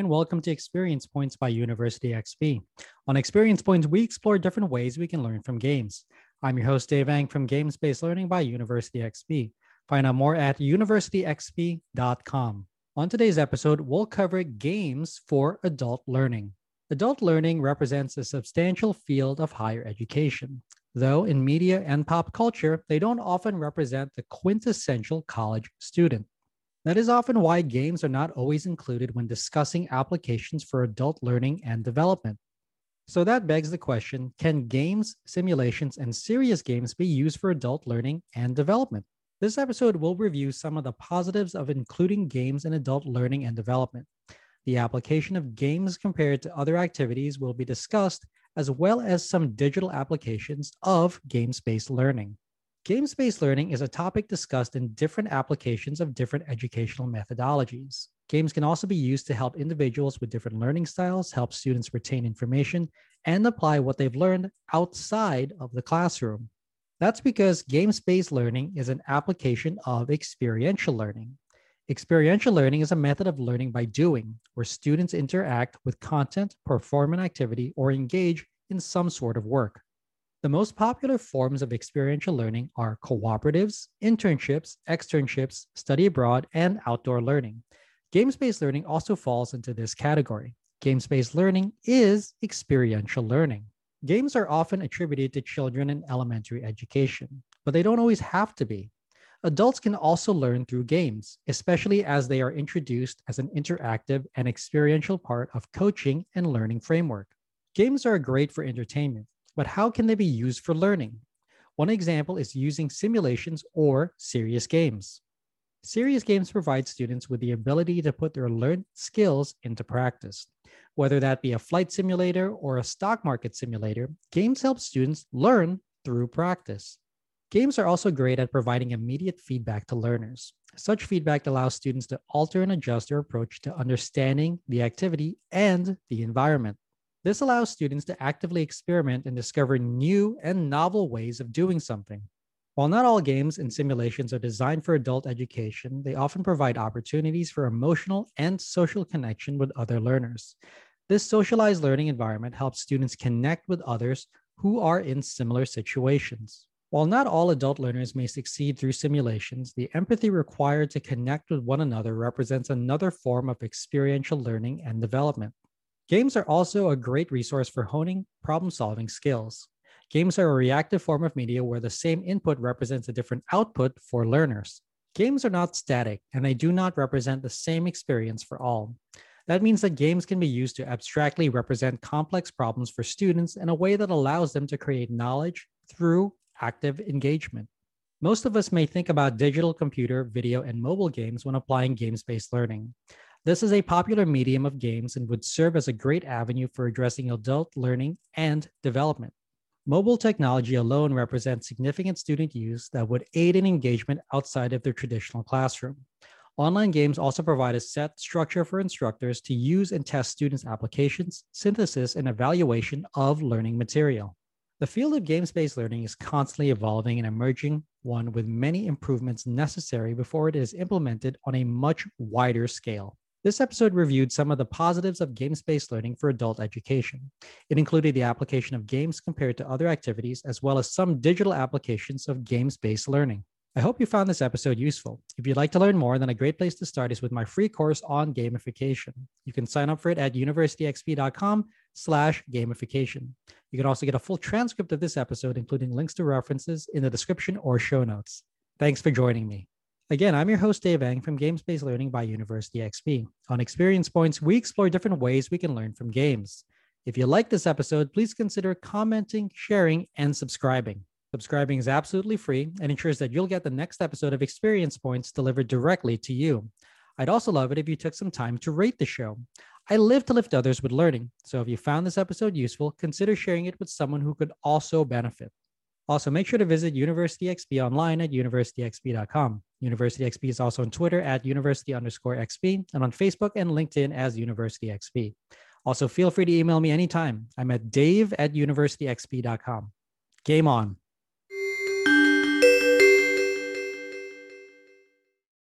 and welcome to Experience Points by University XP. On Experience Points, we explore different ways we can learn from games. I'm your host, Dave Eng from Games Based Learning by University XP. Find out more at universityxp.com. On today's episode, we'll cover games for adult learning. Adult learning represents a substantial field of higher education. Though in media and pop culture, they don't often represent the quintessential college student. That is often why games are not always included when discussing applications for adult learning and development. So that begs the question can games, simulations, and serious games be used for adult learning and development? This episode will review some of the positives of including games in adult learning and development. The application of games compared to other activities will be discussed, as well as some digital applications of games based learning. Games based learning is a topic discussed in different applications of different educational methodologies. Games can also be used to help individuals with different learning styles, help students retain information, and apply what they've learned outside of the classroom. That's because games based learning is an application of experiential learning. Experiential learning is a method of learning by doing, where students interact with content, perform an activity, or engage in some sort of work. The most popular forms of experiential learning are cooperatives, internships, externships, study abroad, and outdoor learning. Games based learning also falls into this category. Games based learning is experiential learning. Games are often attributed to children in elementary education, but they don't always have to be. Adults can also learn through games, especially as they are introduced as an interactive and experiential part of coaching and learning framework. Games are great for entertainment, but how can they be used for learning? One example is using simulations or serious games. Serious games provide students with the ability to put their learned skills into practice. Whether that be a flight simulator or a stock market simulator, games help students learn through practice. Games are also great at providing immediate feedback to learners. Such feedback allows students to alter and adjust their approach to understanding the activity and the environment. This allows students to actively experiment and discover new and novel ways of doing something. While not all games and simulations are designed for adult education, they often provide opportunities for emotional and social connection with other learners. This socialized learning environment helps students connect with others who are in similar situations. While not all adult learners may succeed through simulations, the empathy required to connect with one another represents another form of experiential learning and development. Games are also a great resource for honing problem solving skills. Games are a reactive form of media where the same input represents a different output for learners. Games are not static and they do not represent the same experience for all. That means that games can be used to abstractly represent complex problems for students in a way that allows them to create knowledge through active engagement. Most of us may think about digital computer, video, and mobile games when applying games based learning. This is a popular medium of games and would serve as a great avenue for addressing adult learning and development. Mobile technology alone represents significant student use that would aid in engagement outside of their traditional classroom. Online games also provide a set structure for instructors to use and test students' applications, synthesis, and evaluation of learning material. The field of games based learning is constantly evolving and emerging, one with many improvements necessary before it is implemented on a much wider scale. This episode reviewed some of the positives of games based learning for adult education. It included the application of games compared to other activities, as well as some digital applications of games based learning. I hope you found this episode useful. If you'd like to learn more, then a great place to start is with my free course on gamification. You can sign up for it at universityxp.com slash gamification. You can also get a full transcript of this episode, including links to references in the description or show notes. Thanks for joining me. Again, I'm your host, Dave Eng from Games Based Learning by University XP. On Experience Points, we explore different ways we can learn from games. If you like this episode, please consider commenting, sharing, and subscribing. Subscribing is absolutely free and ensures that you'll get the next episode of Experience Points delivered directly to you. I'd also love it if you took some time to rate the show. I live to lift others with learning, so if you found this episode useful, consider sharing it with someone who could also benefit. Also, make sure to visit University XP online at universityxp.com. University XP is also on Twitter at university underscore XP and on Facebook and LinkedIn as University XP. Also, feel free to email me anytime. I'm at dave at universityxp.com. Game on.